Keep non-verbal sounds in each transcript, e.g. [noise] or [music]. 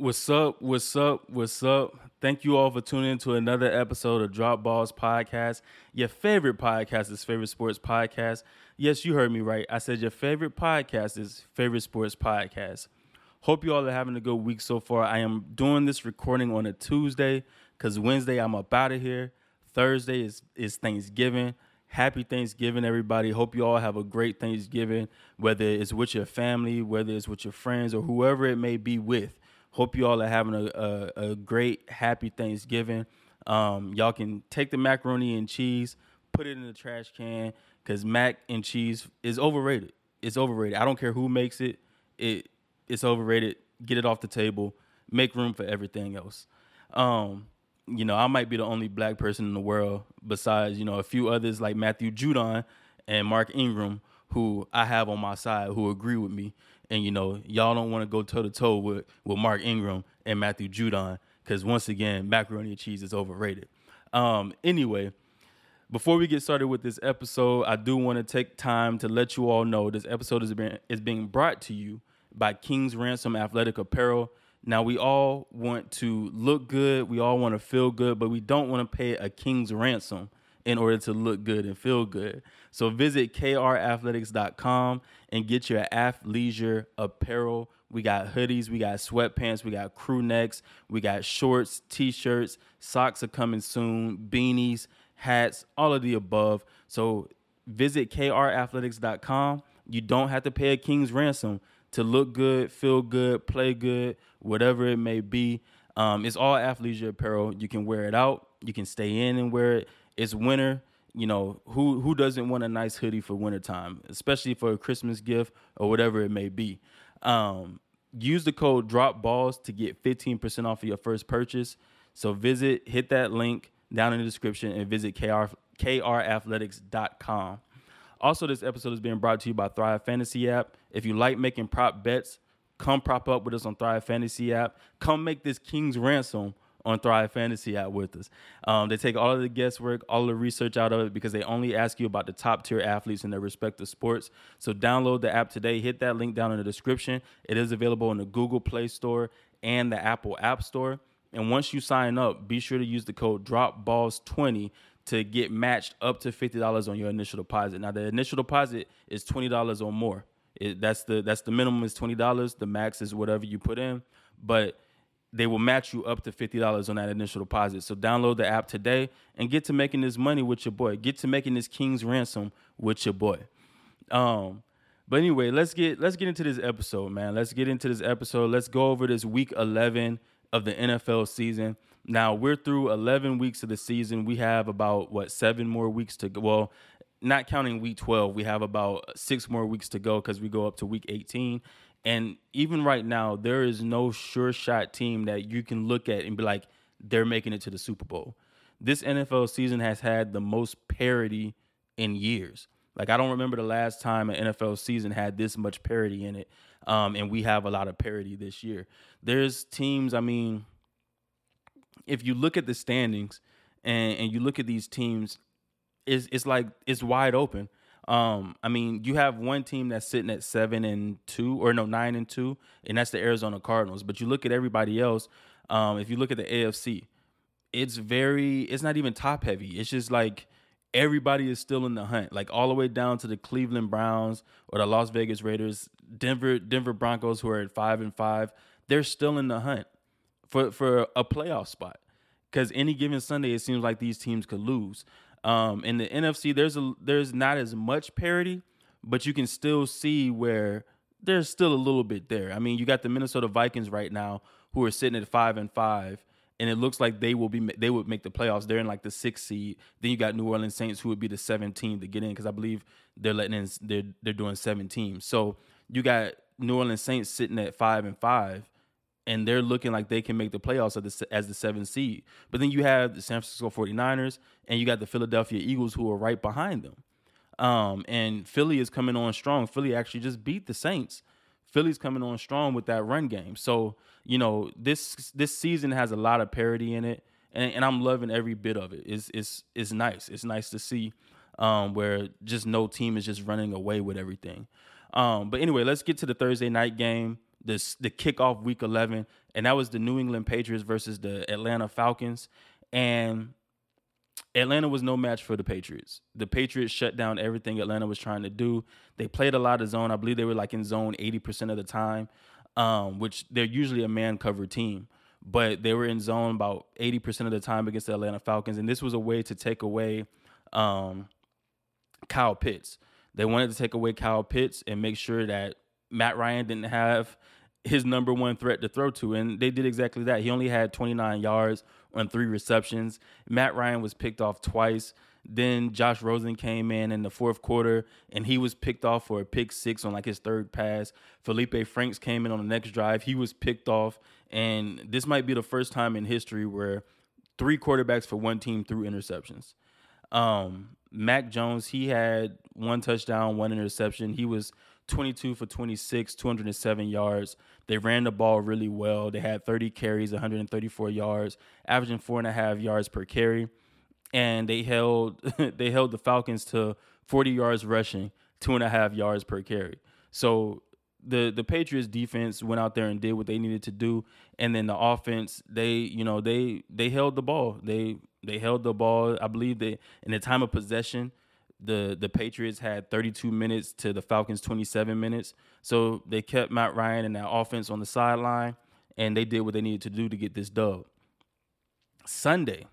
What's up? What's up? What's up? Thank you all for tuning in to another episode of Drop Balls Podcast, your favorite podcast is favorite sports podcast. Yes, you heard me right. I said your favorite podcast is favorite sports podcast. Hope you all are having a good week so far. I am doing this recording on a Tuesday because Wednesday I'm up out of here. Thursday is is Thanksgiving. Happy Thanksgiving, everybody. Hope you all have a great Thanksgiving, whether it's with your family, whether it's with your friends, or whoever it may be with. Hope you all are having a, a, a great, happy Thanksgiving. Um, y'all can take the macaroni and cheese, put it in the trash can, because mac and cheese is overrated. It's overrated. I don't care who makes it. It it's overrated. Get it off the table. Make room for everything else. Um, you know, I might be the only black person in the world besides, you know, a few others like Matthew Judon and Mark Ingram, who I have on my side who agree with me. And, you know, y'all don't want to go toe to toe with with Mark Ingram and Matthew Judon, because once again, macaroni and cheese is overrated. Um, anyway, before we get started with this episode, I do want to take time to let you all know this episode is being is being brought to you by King's Ransom Athletic Apparel. Now we all want to look good, we all want to feel good, but we don't want to pay a king's ransom in order to look good and feel good. So visit krathletics.com and get your athleisure apparel. We got hoodies, we got sweatpants, we got crew necks, we got shorts, t-shirts, socks are coming soon, beanies, hats, all of the above. So visit krathletics.com. You don't have to pay a king's ransom to look good, feel good, play good, whatever it may be. Um, it's all athleisure apparel. You can wear it out. You can stay in and wear it. It's winter. You know who who doesn't want a nice hoodie for wintertime, especially for a Christmas gift or whatever it may be. Um, use the code Drop Balls to get 15% off of your first purchase. So visit, hit that link down in the description, and visit kr krathletics.com. Also, this episode is being brought to you by Thrive Fantasy app. If you like making prop bets, come prop up with us on Thrive Fantasy app. Come make this King's Ransom on Thrive Fantasy app with us. Um, they take all of the guesswork, all the research out of it because they only ask you about the top tier athletes in their respective sports. So download the app today. Hit that link down in the description. It is available in the Google Play Store and the Apple App Store. And once you sign up, be sure to use the code DROPBALLS20 to get matched up to fifty dollars on your initial deposit. Now the initial deposit is twenty dollars or more. It, that's the that's the minimum is twenty dollars. The max is whatever you put in, but they will match you up to fifty dollars on that initial deposit. So download the app today and get to making this money with your boy. Get to making this king's ransom with your boy. Um, but anyway, let's get let's get into this episode, man. Let's get into this episode. Let's go over this week eleven of the NFL season. Now we're through 11 weeks of the season. We have about what seven more weeks to go. Well, not counting week 12, we have about six more weeks to go because we go up to week 18. And even right now, there is no sure shot team that you can look at and be like, they're making it to the Super Bowl. This NFL season has had the most parity in years. Like I don't remember the last time an NFL season had this much parity in it, um, and we have a lot of parity this year. There's teams. I mean, if you look at the standings and, and you look at these teams, it's it's like it's wide open. Um, I mean, you have one team that's sitting at seven and two, or no, nine and two, and that's the Arizona Cardinals. But you look at everybody else. Um, if you look at the AFC, it's very, it's not even top heavy. It's just like everybody is still in the hunt, like all the way down to the Cleveland Browns or the Las Vegas Raiders, Denver, Denver Broncos, who are at five and five. They're still in the hunt for for a playoff spot because any given Sunday it seems like these teams could lose. Um, in the NFC, there's a there's not as much parity, but you can still see where there's still a little bit there. I mean, you got the Minnesota Vikings right now who are sitting at five and five, and it looks like they will be they would make the playoffs. They're in like the sixth seed. Then you got New Orleans Saints who would be the 17 to get in because I believe they're letting in they're they're doing seven teams. So you got New Orleans Saints sitting at five and five and they're looking like they can make the playoffs as the, as the seventh seed. But then you have the San Francisco 49ers and you got the Philadelphia Eagles who are right behind them. Um, and Philly is coming on strong. Philly actually just beat the Saints. Philly's coming on strong with that run game. So, you know, this this season has a lot of parity in it. And, and I'm loving every bit of it. It's it's it's nice. It's nice to see um, where just no team is just running away with everything. Um, but anyway, let's get to the Thursday night game this the kickoff week 11 and that was the New England Patriots versus the Atlanta Falcons. And Atlanta was no match for the Patriots. The Patriots shut down everything Atlanta was trying to do. They played a lot of zone. I believe they were like in zone 80% of the time, um, which they're usually a man covered team. But they were in zone about 80% of the time against the Atlanta Falcons. And this was a way to take away um, Kyle Pitts. They wanted to take away Kyle Pitts and make sure that Matt Ryan didn't have his number one threat to throw to. And they did exactly that. He only had 29 yards on three receptions. Matt Ryan was picked off twice. Then Josh Rosen came in in the fourth quarter and he was picked off for a pick six on like his third pass. Felipe Franks came in on the next drive. He was picked off. And this might be the first time in history where three quarterbacks for one team threw interceptions. Um, Mac Jones, he had one touchdown, one interception. He was 22 for 26, 207 yards. They ran the ball really well. They had 30 carries, 134 yards, averaging four and a half yards per carry. And they held [laughs] they held the Falcons to 40 yards rushing, two and a half yards per carry. So the the Patriots defense went out there and did what they needed to do, and then the offense they you know they they held the ball. They they held the ball. I believe that in the time of possession, the the Patriots had 32 minutes to the Falcons 27 minutes. So they kept Matt Ryan and that offense on the sideline, and they did what they needed to do to get this dub. Sunday,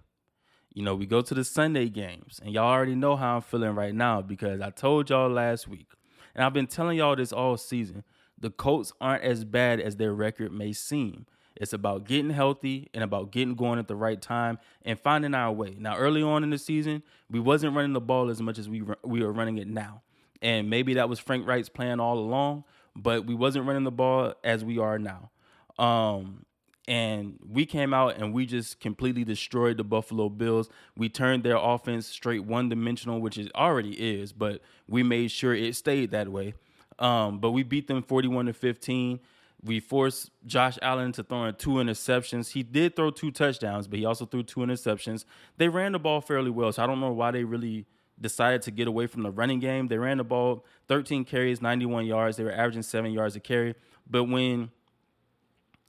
you know, we go to the Sunday games, and y'all already know how I'm feeling right now because I told y'all last week, and I've been telling y'all this all season. The Colts aren't as bad as their record may seem. It's about getting healthy and about getting going at the right time and finding our way. Now, early on in the season, we wasn't running the ball as much as we we are running it now, and maybe that was Frank Reich's plan all along. But we wasn't running the ball as we are now. Um, and we came out and we just completely destroyed the Buffalo Bills. We turned their offense straight one dimensional, which it already is, but we made sure it stayed that way. Um, but we beat them 41 to 15. We forced Josh Allen to throw in two interceptions. He did throw two touchdowns, but he also threw two interceptions. They ran the ball fairly well, so I don't know why they really decided to get away from the running game. They ran the ball 13 carries, 91 yards. They were averaging seven yards a carry. But when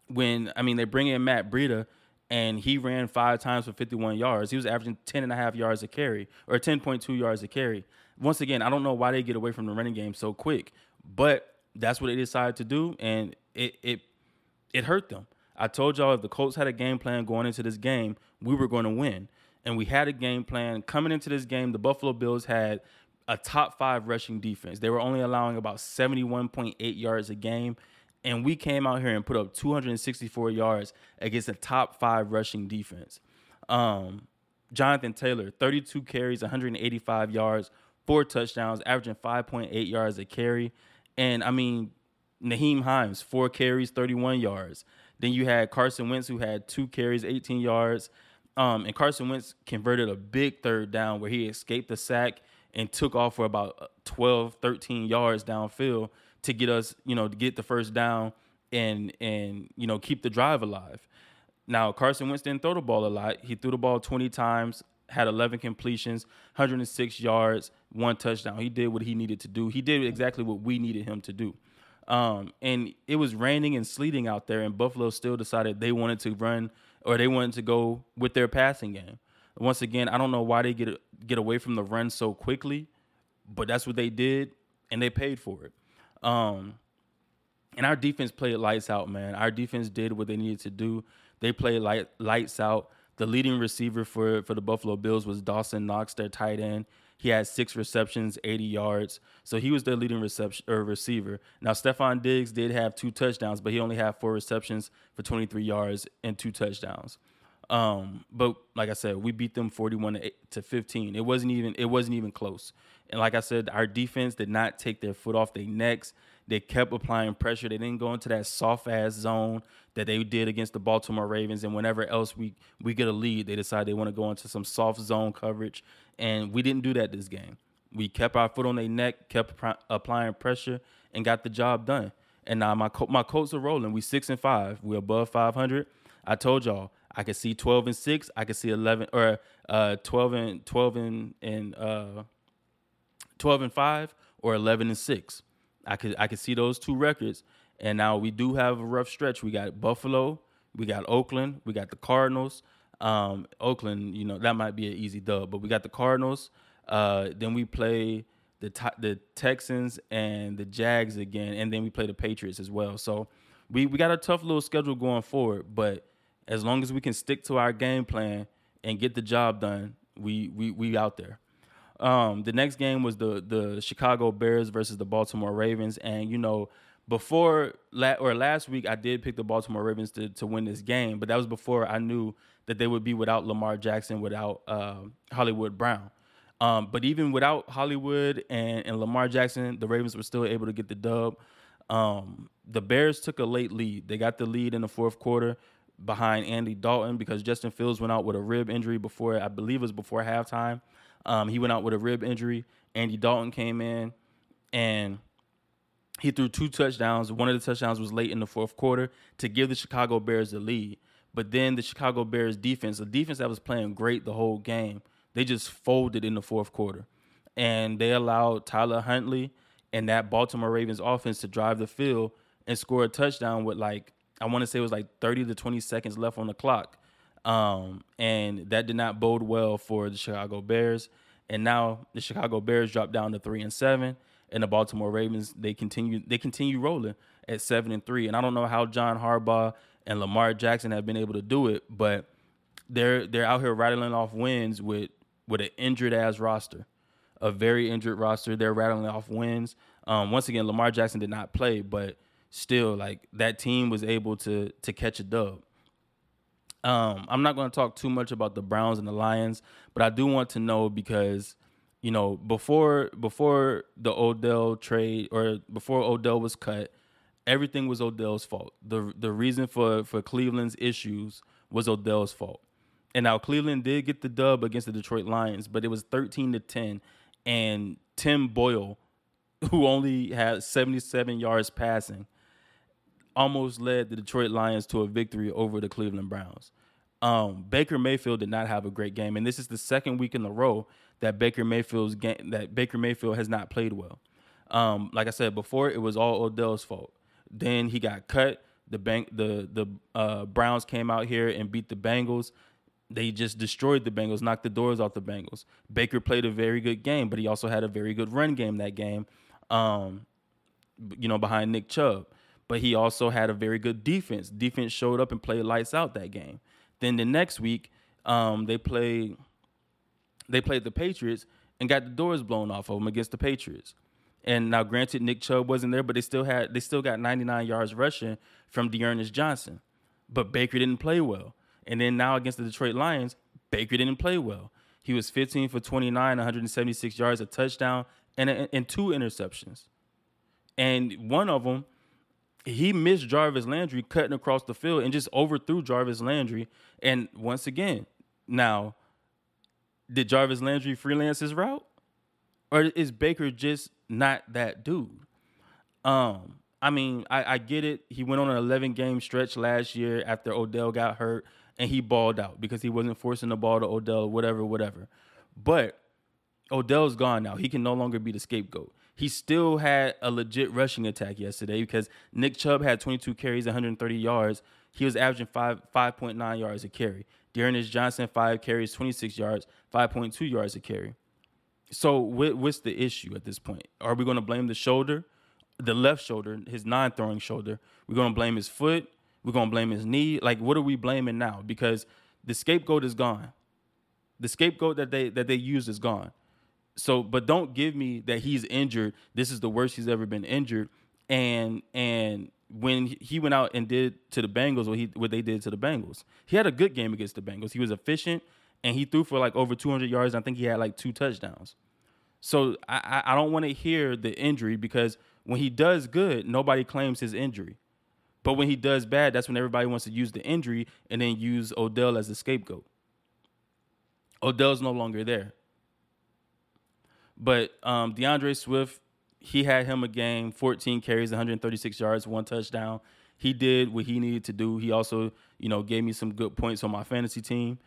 when I mean they bring in Matt Breida and he ran five times for 51 yards. He was averaging 10 and a half yards a carry or 10.2 yards a carry. Once again, I don't know why they get away from the running game so quick, but that's what they decided to do, and it it it hurt them. I told y'all if the Colts had a game plan going into this game, we were going to win. And we had a game plan coming into this game. The Buffalo Bills had a top five rushing defense. They were only allowing about 71.8 yards a game. And we came out here and put up 264 yards against a top five rushing defense. Um, Jonathan Taylor, 32 carries, 185 yards, four touchdowns, averaging 5.8 yards a carry. And I mean, Nyheim Hines, four carries, 31 yards. Then you had Carson Wentz, who had two carries, 18 yards. Um, and Carson Wentz converted a big third down where he escaped the sack and took off for about 12, 13 yards downfield to get us, you know, to get the first down and and you know keep the drive alive. Now Carson Wentz didn't throw the ball a lot. He threw the ball 20 times, had 11 completions, 106 yards, one touchdown. He did what he needed to do. He did exactly what we needed him to do. Um, and it was raining and sleeting out there, and Buffalo still decided they wanted to run or they wanted to go with their passing game. Once again, I don't know why they get get away from the run so quickly, but that's what they did, and they paid for it. Um, and our defense played lights out, man. Our defense did what they needed to do. They played light, lights out. The leading receiver for for the Buffalo Bills was Dawson Knox, their tight end. He had six receptions, 80 yards. So he was their leading reception or receiver. Now Stefon Diggs did have two touchdowns, but he only had four receptions for 23 yards and two touchdowns. Um, but like I said, we beat them 41 to 15. It wasn't even it wasn't even close. And like I said, our defense did not take their foot off their necks. They kept applying pressure. They didn't go into that soft ass zone that they did against the Baltimore Ravens. And whenever else we we get a lead, they decide they want to go into some soft zone coverage. And we didn't do that this game. We kept our foot on their neck, kept applying pressure, and got the job done. And now my my Colts are rolling. We six and five. We're above 500. I told y'all I could see 12 and six. I could see 11 or uh, 12 and 12 and and uh, 12 and five or 11 and six. I could I could see those two records. And now we do have a rough stretch. We got Buffalo, We got Oakland. We got the Cardinals. Um, Oakland, you know, that might be an easy dub, but we got the Cardinals. Uh, then we play the the Texans and the Jags again, and then we play the Patriots as well. So we we got a tough little schedule going forward, but as long as we can stick to our game plan and get the job done, we we we out there. Um, the next game was the the Chicago Bears versus the Baltimore Ravens, and you know before la- or last week I did pick the Baltimore Ravens to to win this game, but that was before I knew that they would be without Lamar Jackson, without uh, Hollywood Brown. Um, but even without Hollywood and, and Lamar Jackson, the Ravens were still able to get the dub. Um, the Bears took a late lead. They got the lead in the fourth quarter behind Andy Dalton because Justin Fields went out with a rib injury before, I believe it was before halftime. Um, he went out with a rib injury. Andy Dalton came in and he threw two touchdowns. One of the touchdowns was late in the fourth quarter to give the Chicago Bears the lead. But then the Chicago Bears defense, the defense that was playing great the whole game, they just folded in the fourth quarter. And they allowed Tyler Huntley and that Baltimore Ravens offense to drive the field and score a touchdown with like I want to say it was like 30 to 20 seconds left on the clock. Um, and that did not bode well for the Chicago Bears. And now the Chicago Bears dropped down to three and seven, and the Baltimore Ravens they continue they continue rolling at seven and three. And I don't know how John Harbaugh and Lamar Jackson have been able to do it, but they're they're out here rattling off wins with with an injured ass roster, a very injured roster. They're rattling off wins. Um, once again, Lamar Jackson did not play, but still, like that team was able to to catch a dub. Um, I'm not going to talk too much about the Browns and the Lions, but I do want to know because you know before before the Odell trade or before Odell was cut, everything was Odell's fault. the The reason for for Cleveland's issues was Odell's fault. And now Cleveland did get the dub against the Detroit Lions, but it was 13 to 10. And Tim Boyle, who only had 77 yards passing, almost led the Detroit Lions to a victory over the Cleveland Browns. Um, Baker Mayfield did not have a great game, and this is the second week in a row that Baker Mayfield's game that Baker Mayfield has not played well. Um, like I said before, it was all Odell's fault. Then he got cut. The bank, the the uh, Browns came out here and beat the Bengals they just destroyed the Bengals, knocked the doors off the Bengals. Baker played a very good game, but he also had a very good run game that game, um, you know, behind Nick Chubb. But he also had a very good defense. Defense showed up and played lights out that game. Then the next week, um, they played they played the Patriots and got the doors blown off of them against the Patriots. And now, granted, Nick Chubb wasn't there, but they still had they still got 99 yards rushing from D'Ernest Johnson. But Baker didn't play well. And then now against the Detroit Lions, Baker didn't play well. He was 15 for 29, 176 yards, a touchdown, and, and two interceptions. And one of them, he missed Jarvis Landry cutting across the field and just overthrew Jarvis Landry. And once again, now, did Jarvis Landry freelance his route? Or is Baker just not that dude? Um, I mean, I, I get it. He went on an 11 game stretch last year after Odell got hurt and he balled out because he wasn't forcing the ball to Odell, whatever, whatever. But Odell's gone now. He can no longer be the scapegoat. He still had a legit rushing attack yesterday because Nick Chubb had 22 carries, 130 yards. He was averaging five 5.9 yards a carry. D'Ernest Johnson, five carries, 26 yards, 5.2 yards a carry. So what's the issue at this point? Are we going to blame the shoulder, the left shoulder, his non-throwing shoulder? We're going to blame his foot. We're gonna blame his knee. Like, what are we blaming now? Because the scapegoat is gone. The scapegoat that they that they used is gone. So, but don't give me that he's injured. This is the worst he's ever been injured. And and when he went out and did to the Bengals what he what they did to the Bengals, he had a good game against the Bengals. He was efficient and he threw for like over 200 yards. I think he had like two touchdowns. So I I don't want to hear the injury because when he does good, nobody claims his injury. But when he does bad, that's when everybody wants to use the injury and then use Odell as a scapegoat. Odell's no longer there. But um, D'Andre Swift, he had him a game, 14 carries, 136 yards, one touchdown. He did what he needed to do. He also, you know, gave me some good points on my fantasy team.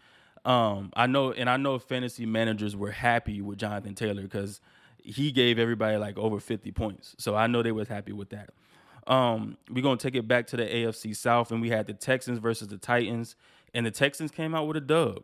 Um, I know, and I know fantasy managers were happy with Jonathan Taylor because he gave everybody like over 50 points. So I know they was happy with that. Um, we're gonna take it back to the AFC South, and we had the Texans versus the Titans, and the Texans came out with a dub.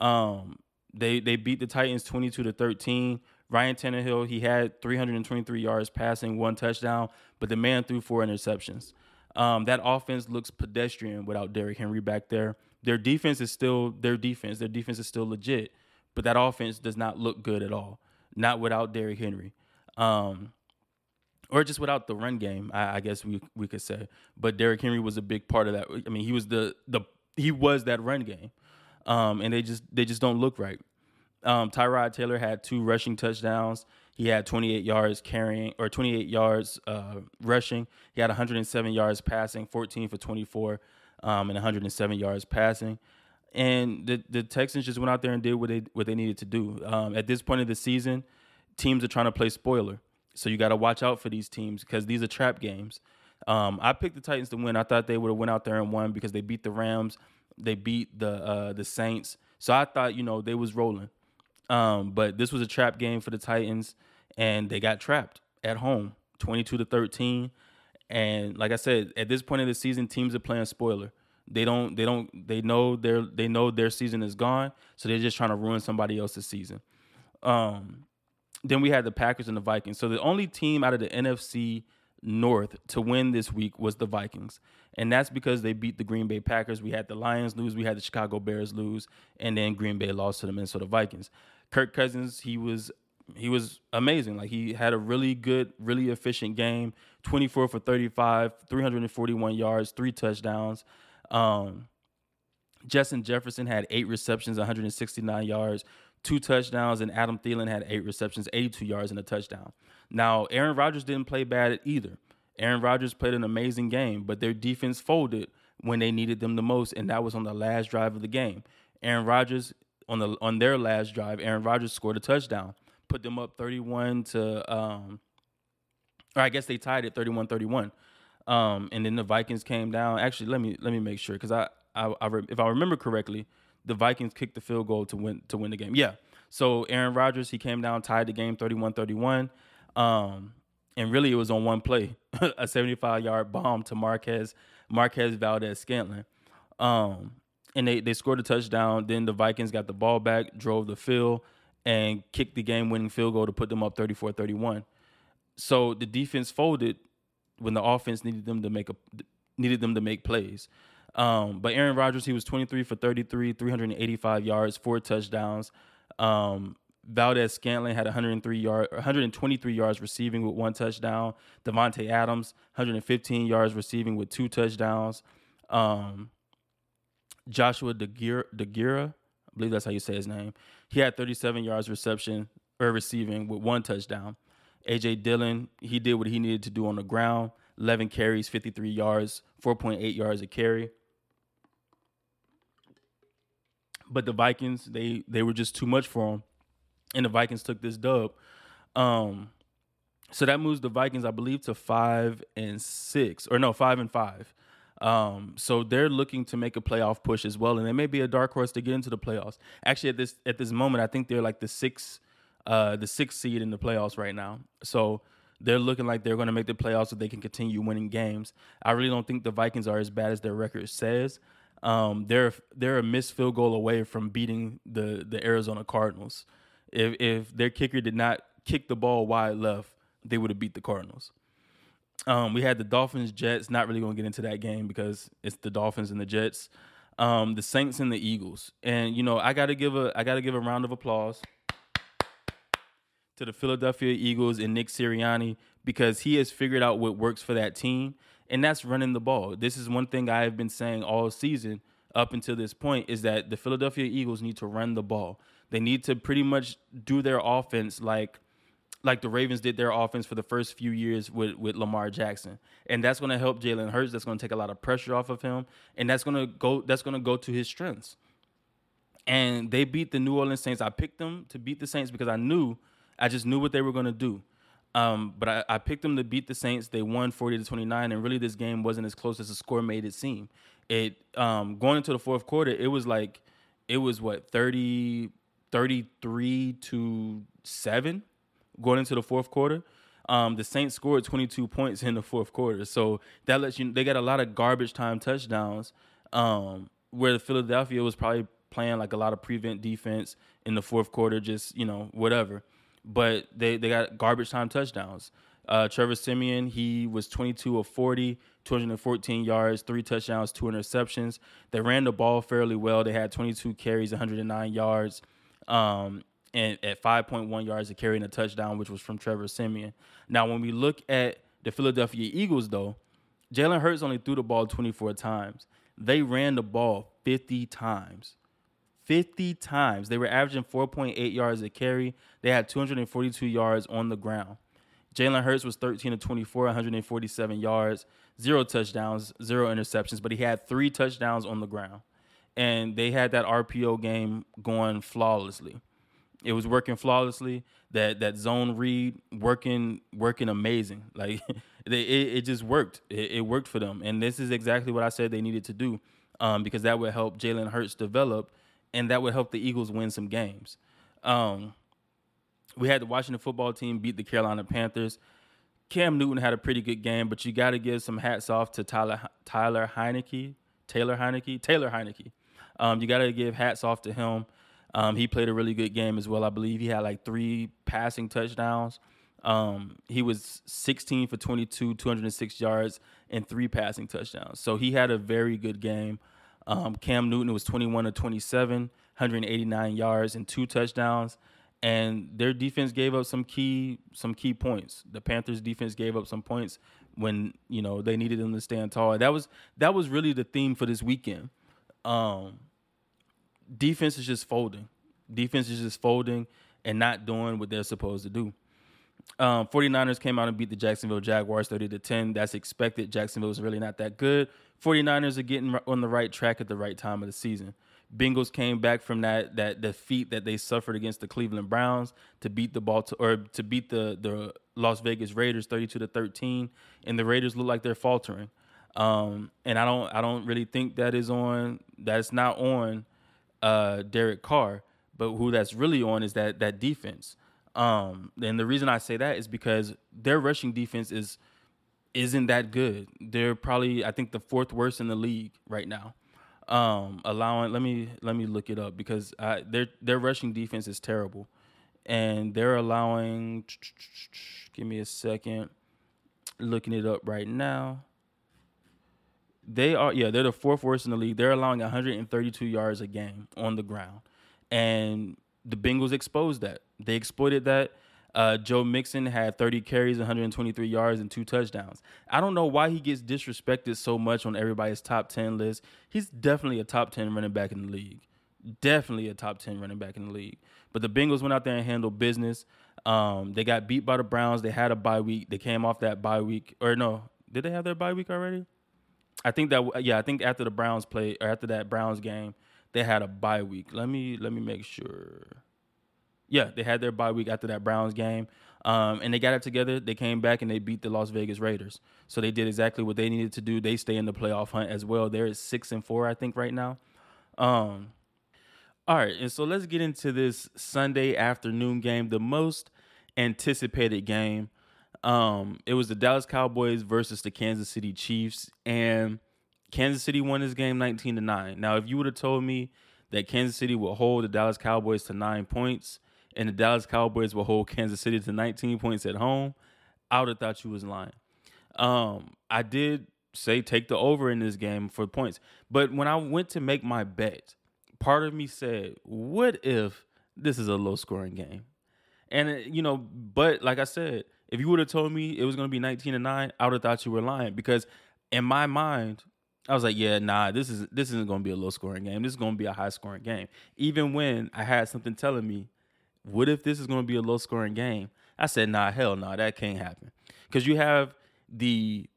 Um, they they beat the Titans twenty two to thirteen. Ryan Tannehill he had 323 yards passing, one touchdown, but the man threw four interceptions. Um, that offense looks pedestrian without Derrick Henry back there. Their defense is still their defense. Their defense is still legit, but that offense does not look good at all. Not without Derrick Henry, um, or just without the run game. I, I, guess we we could say. But Derrick Henry was a big part of that. I mean, he was the the he was that run game, um, and they just they just don't look right. Um, Tyrod Taylor had two rushing touchdowns. He had 28 yards carrying or 28 yards uh, rushing. He had 107 yards passing, 14 for 24, um, and 107 yards passing. And the the Texans just went out there and did what they what they needed to do. Um, at this point of the season, teams are trying to play spoiler, so you got to watch out for these teams because these are trap games. Um, I picked the Titans to win. I thought they would have went out there and won because they beat the Rams, they beat the uh, the Saints. So I thought you know they was rolling. Um, but this was a trap game for the Titans, and they got trapped at home, 22 to 13. And like I said, at this point in the season, teams are playing spoiler. They don't, they don't, they know their, they know their season is gone, so they're just trying to ruin somebody else's season. Um, then we had the Packers and the Vikings. So the only team out of the NFC North to win this week was the Vikings. And that's because they beat the Green Bay Packers. We had the Lions lose, we had the Chicago Bears lose, and then Green Bay lost to the Minnesota Vikings. Kirk Cousins, he was he was amazing. Like he had a really good, really efficient game. 24 for 35, 341 yards, three touchdowns. Um, Justin Jefferson had eight receptions, 169 yards, two touchdowns, and Adam Thielen had eight receptions, 82 yards, and a touchdown. Now, Aaron Rodgers didn't play bad either. Aaron Rodgers played an amazing game, but their defense folded when they needed them the most, and that was on the last drive of the game. Aaron Rodgers on the on their last drive, Aaron Rodgers scored a touchdown, put them up 31 to um or I guess they tied it 31-31. Um and then the Vikings came down. Actually, let me let me make sure cuz I I, I if I remember correctly, the Vikings kicked the field goal to win to win the game. Yeah. So Aaron Rodgers, he came down, tied the game 31-31. Um and really it was on one play, [laughs] a 75-yard bomb to Marquez Marquez Valdes-Scantling. Um and they, they scored a touchdown. Then the Vikings got the ball back, drove the field, and kicked the game winning field goal to put them up 34 31. So the defense folded when the offense needed them to make a needed them to make plays. Um, but Aaron Rodgers, he was 23 for 33, 385 yards, four touchdowns. Um, Valdes-Scantling had 103 yard, 123 yards receiving with one touchdown. Davante Adams, 115 yards receiving with two touchdowns. Um, Joshua DeGuara, I believe that's how you say his name. He had 37 yards reception or receiving with one touchdown. AJ Dillon, he did what he needed to do on the ground. 11 carries, 53 yards, 4.8 yards a carry. But the Vikings, they they were just too much for them, and the Vikings took this dub. Um, so that moves the Vikings, I believe, to five and six, or no, five and five. Um, so they're looking to make a playoff push as well, and they may be a dark horse to get into the playoffs. Actually, at this at this moment, I think they're like the sixth, uh, the sixth seed in the playoffs right now. So they're looking like they're going to make the playoffs so they can continue winning games. I really don't think the Vikings are as bad as their record says. Um, they're they're a missed field goal away from beating the the Arizona Cardinals. If if their kicker did not kick the ball wide left, they would have beat the Cardinals. Um, we had the Dolphins Jets. Not really going to get into that game because it's the Dolphins and the Jets. Um, the Saints and the Eagles. And you know, I got to give a I got to give a round of applause to the Philadelphia Eagles and Nick Sirianni because he has figured out what works for that team, and that's running the ball. This is one thing I have been saying all season up until this point is that the Philadelphia Eagles need to run the ball. They need to pretty much do their offense like like the Ravens did their offense for the first few years with, with Lamar Jackson. And that's going to help Jalen Hurts. That's going to take a lot of pressure off of him. And that's to go that's going to go to his strengths. And they beat the New Orleans Saints. I picked them to beat the Saints because I knew I just knew what they were going to do. Um, but I, I, picked them to beat the Saints. They won 40 to 29, and really this game wasn't as close as the score made it seem. It um, going into the fourth quarter, it was like it was what 30 33 to 7 going into the fourth quarter. Um, the Saints scored 22 points in the fourth quarter, so that lets you. They got a lot of garbage time touchdowns. Um, where the Philadelphia was probably playing like a lot of prevent defense in the fourth quarter, just you know whatever. But they they got garbage time touchdowns. Uh, Trevor Siemian, he was 22 of 40, 214 yards, three touchdowns, two interceptions. They ran the ball fairly well. They had 22 carries, 109 yards, um, and at 5.1 yards a carry and a touchdown, which was from Trevor Siemian. Now, when we look at the Philadelphia Eagles, though, Jalen Hurts only threw the ball 24 times. They ran the ball 50 times. 50 times. They were averaging 4.8 yards a carry. They had 242 yards on the ground. Jalen Hurts was 13 to 24, 147 yards, zero touchdowns, zero interceptions, but he had three touchdowns on the ground. And they had that RPO game going flawlessly. It was working flawlessly. That that zone read working working amazing. [laughs] Like they, it, it just worked. It, it, worked for them. And this is exactly what I said they needed to do, um, because that would help Jalen Hurts develop, and that would help the Eagles win some games. Um, we had the Washington football team beat the Carolina Panthers. Cam Newton had a pretty good game, but you got to give some hats off to Tyler Tyler Heinicke, Taylor Heinicke, Taylor Heinicke. Um, you got to give hats off to him. Um, he played a really good game as well. I believe he had like three passing touchdowns. Um, he was 16 for 22, 206 yards, and three passing touchdowns. So he had a very good game. Um, Cam Newton was 21 to 27, 189 yards, and two touchdowns and their defense gave up some key some key points. The Panthers defense gave up some points when you know they needed them to stand tall. That was that was really the theme for this weekend. Um, defense is just folding. Defense is just folding and not doing what they're supposed to do. Um, 49ers came out and beat the Jacksonville Jaguars 30 to 10. That's expected. Jacksonville is really not that good. 49ers are getting on the right track at the right time of the season. Bengals came back from that that defeat that they suffered against the Cleveland Browns to beat the Baltimore or to beat the the Las Vegas Raiders 32 to 13 and the Raiders look like they're faltering. Um, and I don't I don't really think that is on that's not on uh, Derek Carr, but who that's really on is that that defense. Um, and the reason I say that is because their rushing defense is isn't that good. They're probably I think the fourth worst in the league right now um, allowing. Let me let me look it up because I, their their rushing defense is terrible, and they're allowing. Give me a second. Looking it up right now. They are yeah they're the fourth worst in the league. They're allowing 132 yards a game on the ground, and the Bengals exposed that. They exploited that. Uh, Joe Mixon had 30 carries, 123 yards, and two touchdowns. I don't know why he gets disrespected so much on everybody's top 10 list. He's definitely a top 10 running back in the league. Definitely a top 10 running back in the league. But the Bengals went out there and handled business. Um, they got beat by the Browns. They had a bye week. They came off that bye week. Or no, did they have their bye week already? I think that yeah, I think after the Browns play or after that Browns game, they had a bye week. Let me let me make sure. Yeah, they had their bye week after that Browns game. Um, and they got it together. They came back and they beat the Las Vegas Raiders. So they did exactly what they needed to do. They stay in the playoff hunt as well. They're at six and four, I think, right now. Um, all right, and so let's get into this Sunday afternoon game, the most anticipated game. Um, it was the Dallas Cowboys versus the Kansas City Chiefs, and Kansas City won this game 19 to 9. Now, if you would have told me that Kansas City would hold the Dallas Cowboys to nine points, and the Dallas Cowboys will hold Kansas City to 19 points at home, I would have thought you was lying. Um, I did say take the over in this game for points, but when I went to make my bet, part of me said, "What if this is a low scoring game?" And uh, you know, but like I said, if you would have told me it was going to be 19 to 9, I would have thought you were lying because in my mind, I was like, yeah, nah, this is this isn't going to be a low scoring game. This is going to be a high scoring game. Even when I had something telling me what if this is going to be a low scoring game? I said, nah, hell no, nah, that can't happen. Because you have the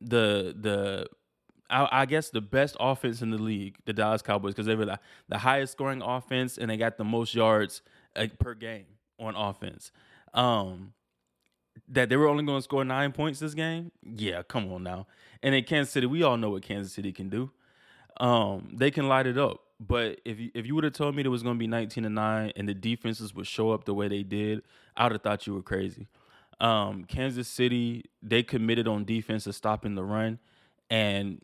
the the I, guess the best offense in the league, the Dallas Cowboys, because they were the, the, highest scoring offense and they got the most yards uh, per game on offense. Um, that they were only going to score nine points this game, yeah, come on now. And in Kansas City, we all know what Kansas City can do. Um, they can light it up. But if you if you would have told me it was going to be 19 to 9 and the defenses would show up the way they did, I would have thought you were crazy. Um, Kansas City, they committed on defense to stopping the run and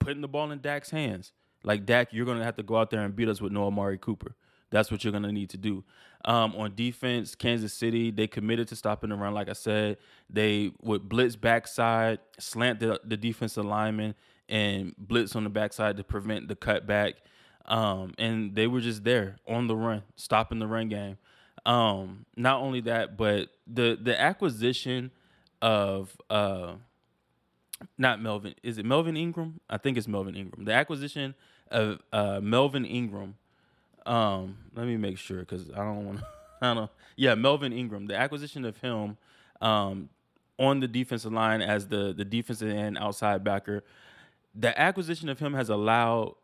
putting the ball in Dak's hands. Like Dak, you're gonna have to go out there and beat us with no Amari Cooper. That's what you're gonna need to do. Um, on defense, Kansas City, they committed to stopping the run. Like I said, they would blitz backside, slant the, the defensive lineman, and blitz on the backside to prevent the cutback. Um, and they were just there on the run, stopping the run game. Um, not only that, but the the acquisition of uh, not Melvin, is it Melvin Ingram? I think it's Melvin Ingram. The acquisition of uh, Melvin Ingram. Um, let me make sure because I don't want to. [laughs] I don't. Yeah, Melvin Ingram. The acquisition of him um, on the defensive line as the the defensive end outside backer. The acquisition of him has allowed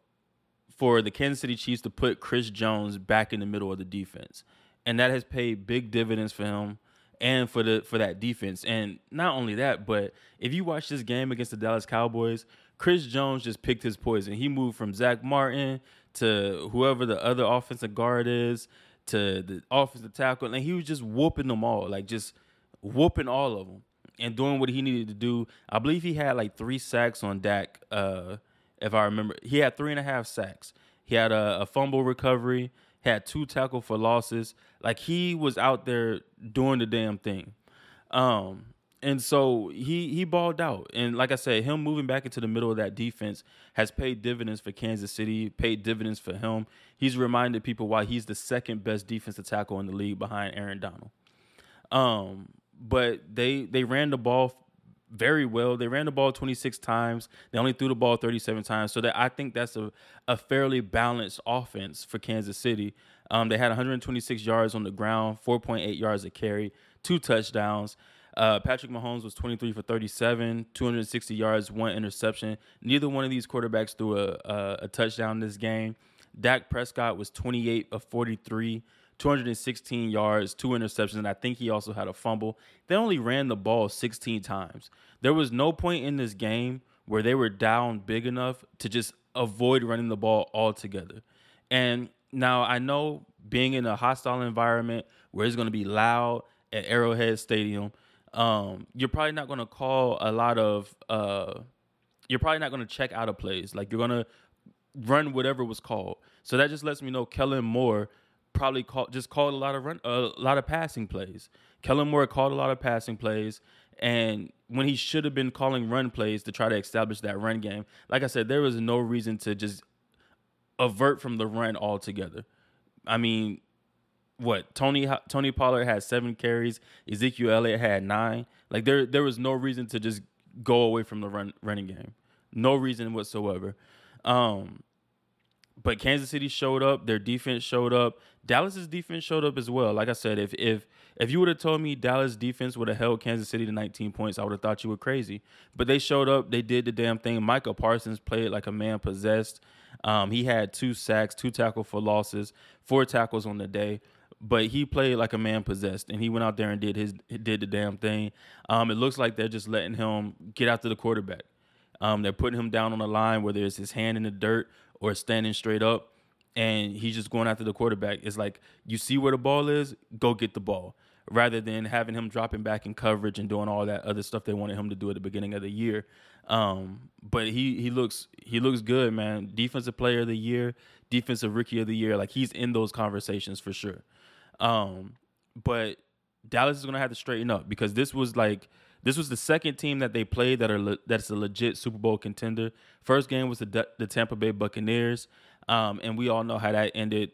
for the Kansas City Chiefs to put Chris Jones back in the middle of the defense, and that has paid big dividends for him and for the for that defense. And not only that, but if you watch this game against the Dallas Cowboys, Chris Jones just picked his poison. He moved from Zack Martin to whoever the other offensive guard is to the offensive tackle, and he was just whooping them all, like just whooping all of them and doing what he needed to do. I believe he had like three sacks on Dak. Uh, if I remember, he had three and a half sacks. He had a, a fumble recovery had two tackle for losses. Like he was out there doing the damn thing. Um, and so he he balled out. And like I said, him moving back into the middle of that defense has paid dividends for Kansas City, paid dividends for him. He's reminded people why he's the second best defensive tackle in the league behind Aaron Donald. Um, but they they ran the ball very well. They ran the ball 26 times. They only threw the ball 37 times. So that I think that's a, a fairly balanced offense for Kansas City. Um, they had 126 yards on the ground, 4.8 yards a carry, two touchdowns. Uh, Patrick Mahomes was 23 for 37, 260 yards, one interception. Neither one of these quarterbacks threw a, a, a touchdown this game. Dak Prescott was 28 of 43, 216 yards, two interceptions, and I think he also had a fumble. They only ran the ball 16 times. There was no point in this game where they were down big enough to just avoid running the ball altogether. And now I know being in a hostile environment where it's going to be loud at Arrowhead Stadium, um, you're probably not going to call a lot of. Uh, you're probably not going to check out of plays. Like you're going to run whatever was called. So that just lets me know Kellen Moore probably called just called a lot of run a lot of passing plays. Kellen Moore called a lot of passing plays, and when he should have been calling run plays to try to establish that run game, like I said, there was no reason to just avert from the run altogether. I mean, what Tony Tony Pollard had seven carries, Ezekiel Elliott had nine. Like there there was no reason to just go away from the run running game, no reason whatsoever. Um, but Kansas City showed up. Their defense showed up. Dallas's defense showed up as well. Like I said, if if if you would have told me Dallas defense would have held Kansas City to 19 points, I would have thought you were crazy. But they showed up. They did the damn thing. Micah Parsons played like a man possessed. Um, he had two sacks, two tackle for losses, four tackles on the day. But he played like a man possessed, and he went out there and did his did the damn thing. Um, it looks like they're just letting him get after the quarterback. Um, they're putting him down on the line, whether it's his hand in the dirt or standing straight up and he's just going after the quarterback. It's like you see where the ball is, go get the ball. Rather than having him dropping back in coverage and doing all that other stuff they wanted him to do at the beginning of the year. Um, but he he looks he looks good, man. Defensive player of the year, defensive rookie of the year. Like he's in those conversations for sure. Um, but Dallas is gonna have to straighten up because this was like this was the second team that they played that are le- that's a legit Super Bowl contender. First game was the the Tampa Bay Buccaneers, um, and we all know how that ended.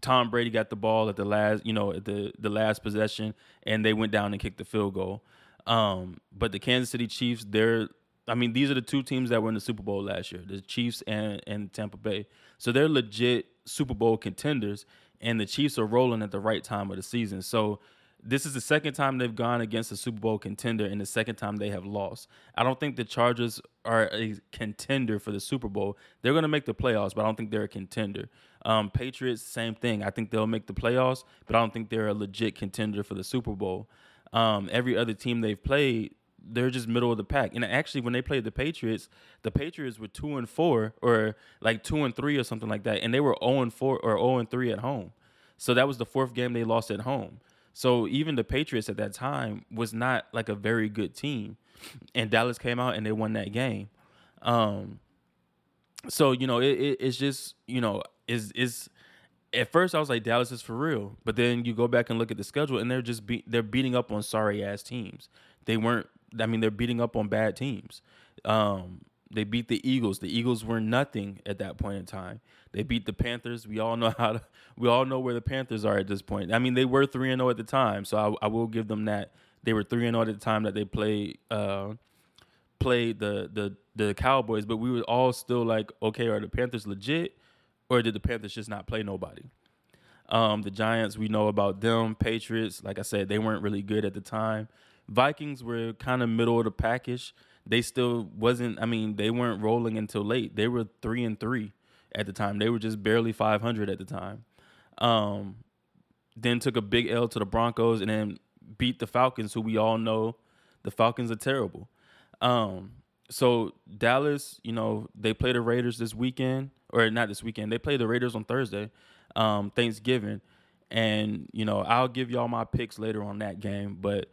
Tom Brady got the ball at the last, you know, at the the last possession, and they went down and kicked the field goal. Um, but the Kansas City Chiefs, they're I mean, these are the two teams that were in the Super Bowl last year, the Chiefs and, and Tampa Bay. So they're legit Super Bowl contenders, and the Chiefs are rolling at the right time of the season. So this is the second time they've gone against a Super Bowl contender and the second time they have lost. I don't think the Chargers are a contender for the Super Bowl. They're going to make the playoffs, but I don't think they're a contender. Um, Patriots, same thing. I think they'll make the playoffs, but I don't think they're a legit contender for the Super Bowl. Um, every other team they've played, they're just middle of the pack. And actually, when they played the Patriots, the Patriots were two and four, or like two and three, or something like that, and they were zero oh and four or zero oh and three at home. So that was the fourth game they lost at home. So even the Patriots at that time was not like a very good team, and Dallas came out and they won that game. Um, so you know it, it, it's just you know is is at first I was like Dallas is for real, but then you go back and look at the schedule and they're just be, they're beating up on sorry ass teams. They weren't. I mean, they're beating up on bad teams. Um, they beat the Eagles. The Eagles were nothing at that point in time. They beat the Panthers. We all know [laughs] how to. We all know where the Panthers are at this point. I mean, they were three and zero at the time, so I, I, will give them that. They were three and zero at the time that they played uh, played the the the Cowboys. But we were all still like, okay, are the Panthers legit, or did the Panthers just not play nobody? Um, the Giants, we know about them. Patriots, like I said, they weren't really good at the time. Vikings were kind of middle of the package they still wasn't. I mean, they weren't rolling until late. They were three and three at the time. They were just barely 500 at the time. Um, then took a big L to the Broncos and then beat the Falcons, who we all know the Falcons are terrible. Um, so Dallas, you know, they play the Raiders this weekend, or not this weekend. They play the Raiders on Thursday, um, Thanksgiving, and you know I'll give y'all my picks later on that game, but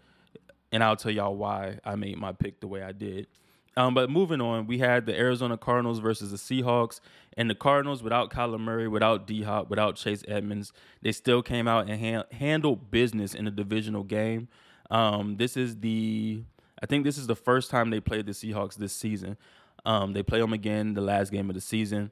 and I'll tell y'all why I made my pick the way I did. Um, but moving on, we had the Arizona Cardinals versus the Seahawks, and the Cardinals without Kyler Murray, without D Hop, without Chase Edmonds, they still came out and ha- handled business in a divisional game. Um, this is the, I think this is the first time they played the Seahawks this season. Um, they play them again the last game of the season,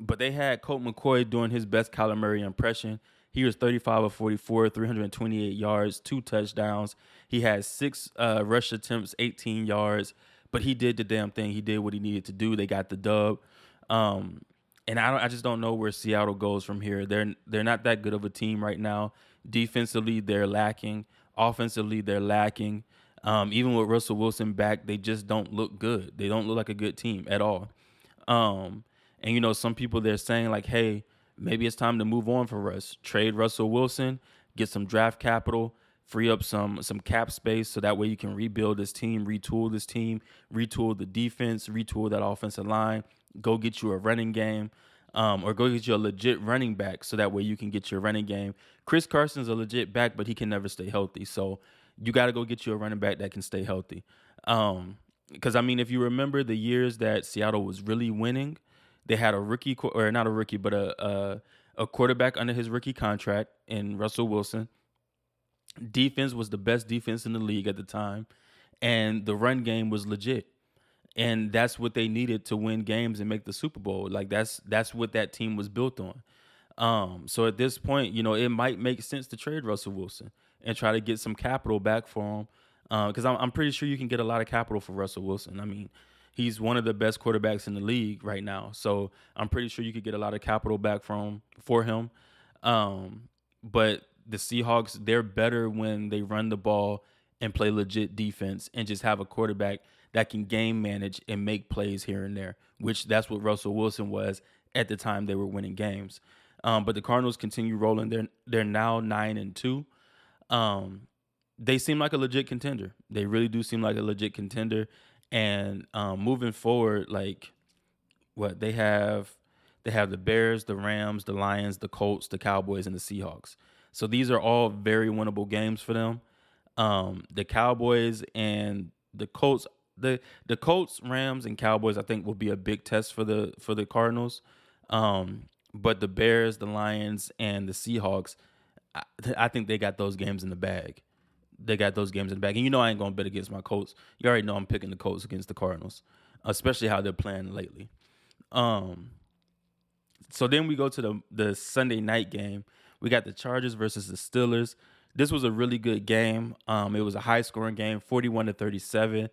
but they had Colt McCoy doing his best Kyler Murray impression. He was 35 of 44, 328 yards, two touchdowns. He had six uh, rush attempts, 18 yards, but he did the damn thing. He did what he needed to do. They got the dub. Um, and I, I just don't know where Seattle goes from here. They're they're not that good of a team right now. Defensively, they're lacking. Offensively, they're lacking. Um, even with Russell Wilson back, they just don't look good. They don't look like a good team at all. Um, and you know, some people they're saying like, "Hey, maybe it's time to move on for Russ. Trade Russell Wilson, get some draft capital, free up some some cap space so that way you can rebuild this team, retool this team, retool the defense, retool that offensive line, go get you a running game. Um, or go get you a legit running back so that way you can get your running game. Chris Carson's a legit back, but he can never stay healthy. So you got to go get you a running back that can stay healthy. Um, because I mean, if you remember the years that Seattle was really winning, they had a rookie or not a rookie, but a, a a quarterback under his rookie contract in Russell Wilson. Defense was the best defense in the league at the time, and the run game was legit. And that's what they needed to win games and make the Super Bowl. Like that's that's what that team was built on. Um, so at this point, you know, it might make sense to trade Russell Wilson and try to get some capital back for him. Because uh, I'm, I'm pretty sure you can get a lot of capital for Russell Wilson. I mean, he's one of the best quarterbacks in the league right now. So I'm pretty sure you could get a lot of capital back from for him. Um, but the Seahawks, they're better when they run the ball and play legit defense and just have a quarterback that can game manage and make plays here and there, which that's what Russell Wilson was at the time they were winning games. Um, but the Cardinals continue rolling. They're they're now nine and two. Um, they seem like a legit contender. They really do seem like a legit contender. And um, moving forward, like what they have, they have the Bears, the Rams, the Lions, the Colts, the Cowboys, and the Seahawks. So these are all very winnable games for them. Um, the Cowboys and the Colts, the the Colts, Rams, and Cowboys, I think will be a big test for the for the Cardinals. Um, but the Bears, the Lions, and the Seahawks, I, I think they got those games in the bag they got those games in the bag. And you know I ain't gonna bet against my Colts. You already know I'm picking the Colts against the Cardinals, especially how they're playing lately. Um. So then we go to the the Sunday night game. We got the Chargers versus the Steelers. This was a really good game. Um, it was a high scoring game, 41 to 37.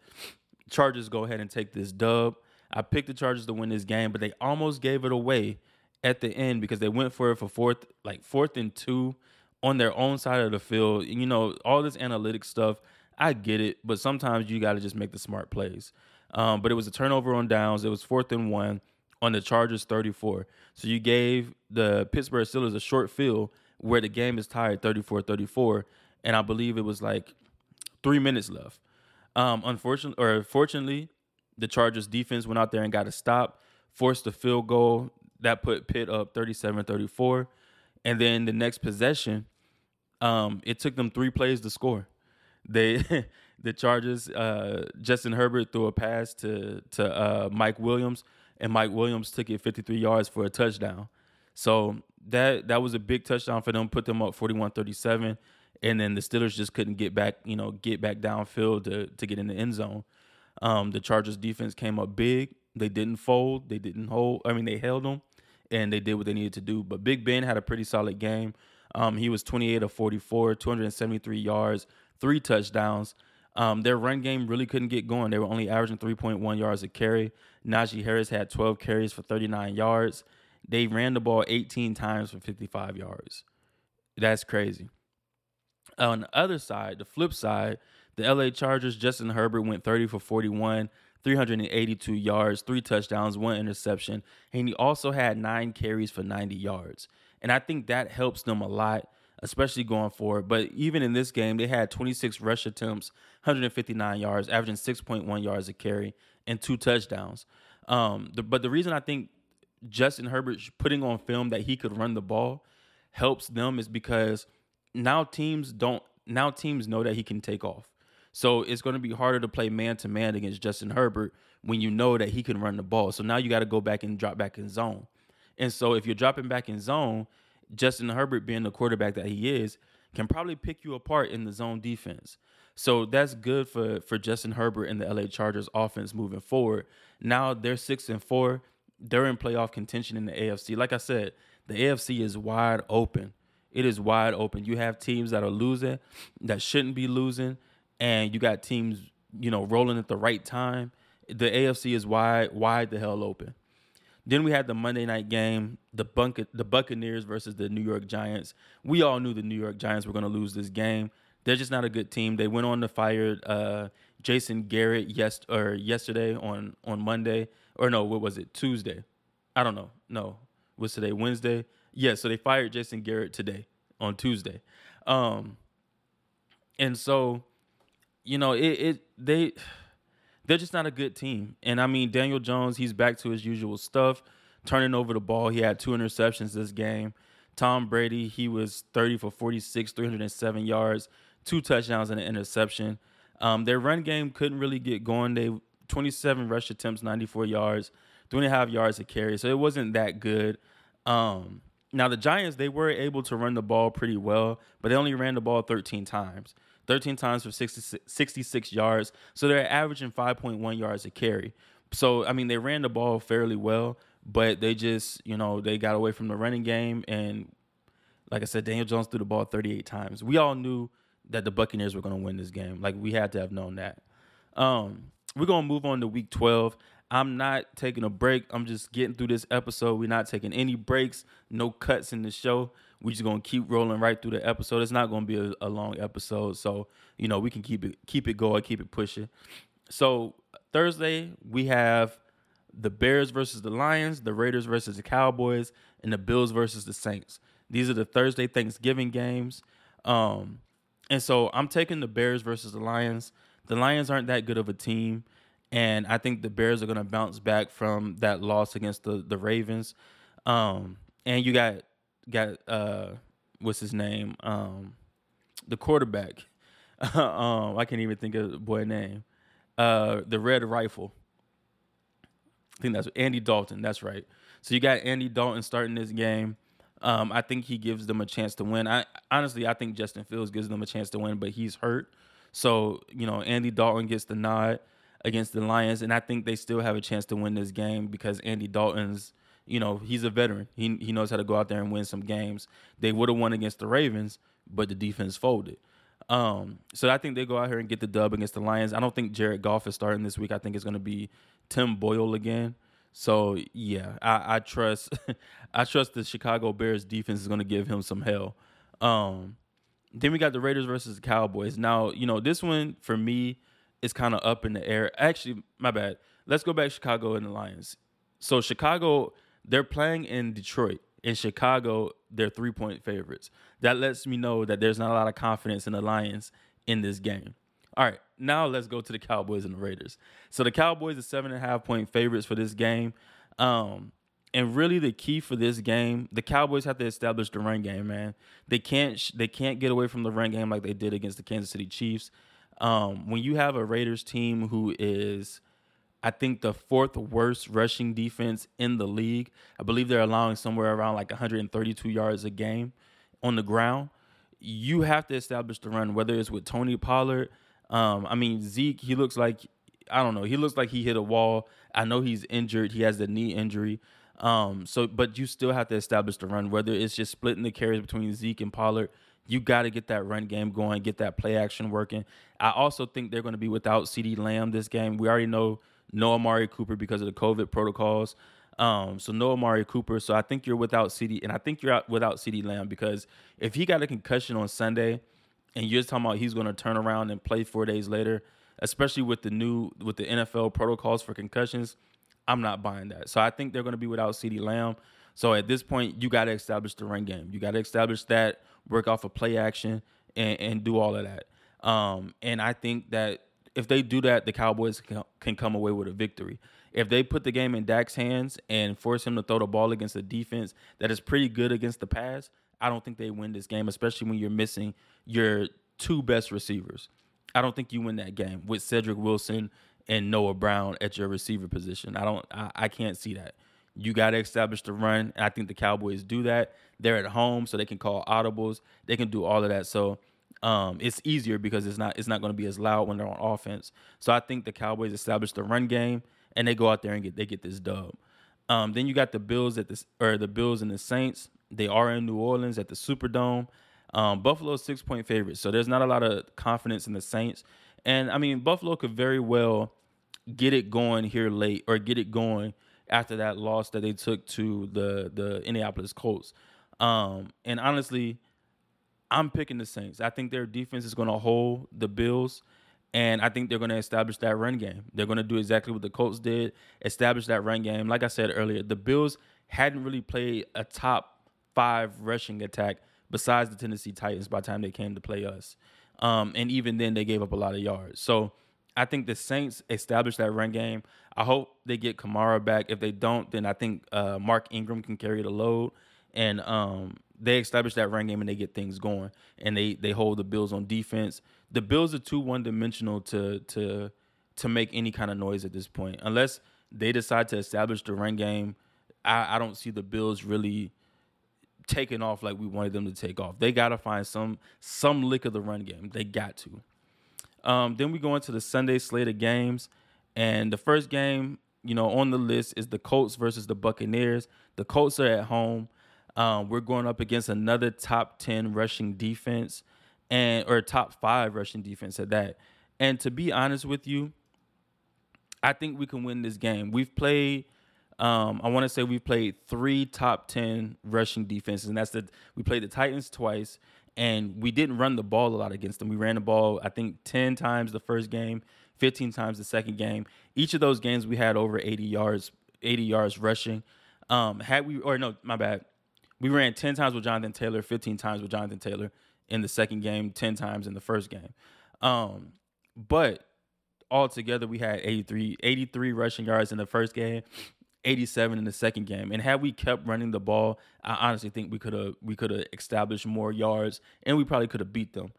Chargers go ahead and take this dub. I picked the Chargers to win this game, but they almost gave it away at the end because they went for it for fourth, like fourth and two on their own side of the field. You know, all this analytic stuff, I get it, but sometimes you got to just make the smart plays. Um, but it was a turnover on downs. It was fourth and one on the Chargers 34. So you gave the Pittsburgh Steelers a short field where the game is tied 34 34. And I believe it was like three minutes left. Um, unfortunately, or fortunately, the Chargers defense went out there and got a stop, forced a field goal that put Pitt up 37 34. And then the next possession, Um, it took them three plays to score. They [laughs] the Chargers, uh, Justin Herbert threw a pass to to uh, Mike Williams, and Mike Williams took it 53 yards for a touchdown. So that that was a big touchdown for them, put them up 41-37, and then the Steelers just couldn't get back, you know, get back downfield to to get in the end zone. Um, the Chargers defense came up big. They didn't fold. They didn't hold. I mean, they held them, and they did what they needed to do. But Big Ben had a pretty solid game. Um, he was 28 of 44, 273 yards, three touchdowns. Um, their run game really couldn't get going. They were only averaging 3.1 yards a carry. Najee Harris had 12 carries for 39 yards. They ran the ball 18 times for 55 yards. That's crazy. On the other side, the flip side, the LA Chargers, Justin Herbert went 30 for 41, 382 yards, three touchdowns, one interception, and he also had nine carries for 90 yards. And I think that helps them a lot, especially going forward. But even in this game, they had 26 rush attempts, 159 yards, averaging 6.1 yards a carry, and two touchdowns. Um, the, but the reason I think Justin Herbert putting on film that he could run the ball helps them is because now teams don't now teams know that he can take off. So it's going to be harder to play man to man against Justin Herbert when you know that he can run the ball. So now you got to go back and drop back in zone. And so if you're dropping back in zone, Justin Herbert being the quarterback that he is can probably pick you apart in the zone defense. So that's good for for Justin Herbert and the LA Chargers offense moving forward. Now they're 6 and 4. They're in playoff contention in the AFC. Like I said, the AFC is wide open. It is wide open. You have teams that are losing that shouldn't be losing and you got teams, you know, rolling at the right time, the AFC is wide, wide the hell open. Then we had the Monday night game, the Bunk- the Buccaneers versus the New York Giants. We all knew the New York Giants were going to lose this game. They're just not a good team. They went on to fire uh, Jason Garrett yes or yesterday on on Monday or no, what was it? Tuesday. I don't know. No, was today Wednesday? Yeah, so they fired Jason Garrett today on Tuesday. Um, and so you know, it, it they they're just not a good team. And I mean, Daniel Jones, he's back to his usual stuff, turning over the ball. He had two interceptions this game. Tom Brady, he was 30 for 46, 307 yards, two touchdowns and an interception. Um, their run game couldn't really get going. They 27 rush attempts, 94 yards, three and a half yards a carry. So it wasn't that good. Um, now the Giants, they were able to run the ball pretty well, but they only ran the ball 13 times. 13 times for 66, 66 yards. So they're averaging 5.1 yards a carry. So, I mean, they ran the ball fairly well, but they just, you know, they got away from the running game. And like I said, Daniel Jones threw the ball 38 times. We all knew that the Buccaneers were going to win this game. Like, we had to have known that. Um, we're going to move on to week 12. I'm not taking a break. I'm just getting through this episode. We're not taking any breaks, no cuts in the show we just gonna keep rolling right through the episode. It's not gonna be a, a, long episode, so you know we can keep it keep it going, keep it pushing. So Thursday we have the Bears versus the Lions, the Raiders versus the Cowboys, and the Bills versus the Saints. These are the Thursday Thanksgiving games. Um, and so I'm taking the Bears versus the Lions. The Lions aren't that good of a team, and I think the Bears are gonna bounce back from that loss against the the Ravens. Um, and you got got uh what's his name? Um the quarterback. [laughs] um I can't even think of the boy name. Uh the red rifle. I think that's Andy Dalton, that's right. So you got Andy Dalton starting this game. Um, I think he gives them a chance to win. I honestly I think Justin Fields gives them a chance to win, but he's hurt. So, you know, Andy Dalton gets the nod against the Lions, and I think they still have a chance to win this game because Andy Dalton's you know, he's a veteran. He he knows how to go out there and win some games. They would have won against the Ravens, but the defense folded. Um, so I think they go out here and get the dub against the Lions. I don't think Jared Goff is starting this week. I think it's going to be Tim Boyle again. So yeah, I, I trust [laughs] I trust the Chicago Bears defense is going to give him some hell. Um, then we got the Raiders versus the Cowboys. Now you know this one for me is kind of up in the air. Actually, my bad. Let's go back Chicago and the Lions. So Chicago they're playing in Detroit. In Chicago, they're three point favorites. That lets me know that there's not a lot of confidence in the Lions in this game. All right, now let's go to the Cowboys and the Raiders. So the Cowboys are seven and a half point favorites for this game. Um, and really the key for this game, the Cowboys have to establish the run game, man. They can't sh- they can't get away from the run game like they did against the Kansas City Chiefs. Um, when you have a Raiders team who is I think the fourth worst rushing defense in the league. I believe they're allowing somewhere around like 132 yards a game on the ground. You have to establish the run, whether it's with Tony Pollard. Um, I mean Zeke, he looks like I don't know. He looks like he hit a wall. I know he's injured. He has the knee injury. Um, so but you still have to establish the run, whether it's just splitting the carries between Zeke and Pollard. You got to get that run game going, get that play action working. I also think they're going to be without CeeDee Lamb this game. We already know no Amari Cooper because of the COVID protocols. Um, so no Amari Cooper. So I think you're without CeeDee, and I think you're out without CeeDee Lamb because if he got a concussion on Sunday, and you're talking about he's going to turn around and play four days later, especially with the new with the NFL protocols for concussions, I'm not buying that. So I think they're going to be without CeeDee Lamb. So at this point, you got to establish the run game. You got to establish that, work off of play action, and, and do all of that. Um, and I think that if they do that, the Cowboys can come away with a victory. If they put the game in Dak's hands and force him to throw the ball against a defense that is pretty good against the pass, I don't think they win this game, especially when you're missing your two best receivers. I don't think you win that game with Cedric Wilson and Noah Brown at your receiver position. I don't I, I can't see that. You got to establish the run. And I think the Cowboys do that. They're at home, so they can call audibles. They can do all of that. So um, it's easier because it's not it's not going to be as loud when they're on offense. So I think the Cowboys establish the run game and they go out there and get they get this dub. Um, then you got the Bills at the or the Bills and the Saints. They are in New Orleans at the Superdome. Um, Buffalo six point favorites, so there's not a lot of confidence in the Saints. And I mean, Buffalo could very well get it going here late or get it going after that loss that they took to the the Indianapolis Colts. Um, and honestly, I'm picking the Saints. I think their defense is going to hold the Bills, and I think they're going to establish that run game. They're going to do exactly what the Colts did, establish that run game. Like I said earlier, the Bills hadn't really played a top five rushing attack besides the Tennessee Titans by the time they came to play us. Um, and even then, they gave up a lot of yards. So I think the Saints establish that run game. I hope they get Kamara back. If they don't, then I think uh, Mark Ingram can carry the load. And um, they establish that run game and they get things going and they they hold the Bills on defense. The Bills are too one dimensional to to to make any kind of noise at this point. Unless they decide to establish the run game, I, I don't see the Bills really taking off like we wanted them to take off. They gotta find some some lick of the run game. They got to. Um, then we go into the Sunday slate of games, and the first game, you know, on the list is the Colts versus the Buccaneers. The Colts are at home. Um, we're going up against another top 10 rushing defense and or top five rushing defense at that. And to be honest with you, I think we can win this game. We've played um, I want to say we've played three top 10 rushing defenses, and that's the we played the Titans twice, and we didn't run the ball a lot against them. We ran the ball, I think, 10 times the first game, 15 times the second game. Each of those games we had over 80 yards, 80 yards rushing. Um, had we or no, my bad we ran 10 times with Jonathan Taylor, 15 times with Jonathan Taylor in the second game, 10 times in the first game. Um, but altogether, we had 83, 83 rushing yards in the first game, 87 in the second game. And had we kept running the ball, I honestly think we could have we could have established more yards and we probably could have beat them.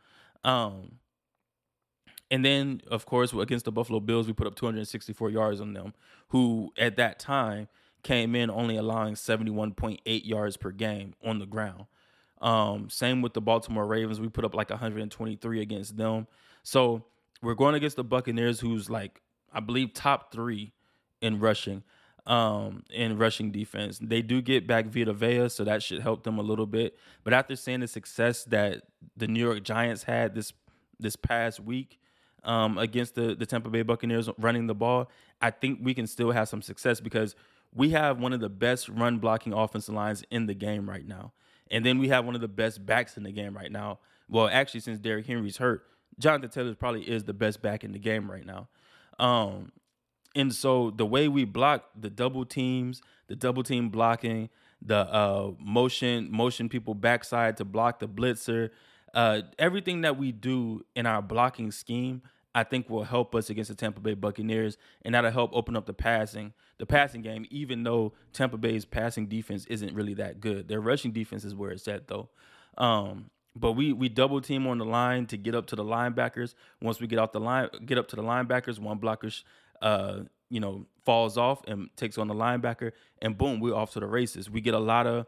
Um, and then, of course, against the Buffalo Bills, we put up 264 yards on them, who at that time – came in only allowing 71.8 yards per game on the ground. Um, same with the Baltimore Ravens. We put up like 123 against them. So we're going against the Buccaneers, who's like, I believe, top three in rushing, um, in rushing defense. They do get back Vita Vea, so that should help them a little bit. But after seeing the success that the New York Giants had this this past week um, against the, the Tampa Bay Buccaneers running the ball, I think we can still have some success because – we have one of the best run blocking offensive lines in the game right now. And then we have one of the best backs in the game right now. Well, actually, since Derrick Henry's hurt, Jonathan Taylor probably is the best back in the game right now. Um, and so the way we block the double teams, the double team blocking, the uh, motion motion people backside to block the blitzer, uh, everything that we do in our blocking scheme, I think will help us against the Tampa Bay Buccaneers, and that'll help open up the passing, the passing game. Even though Tampa Bay's passing defense isn't really that good, their rushing defense is where it's at though. Um, but we we double team on the line to get up to the linebackers. Once we get off the line, get up to the linebackers, one blocker, uh, you know, falls off and takes on the linebacker, and boom, we're off to the races. We get a lot of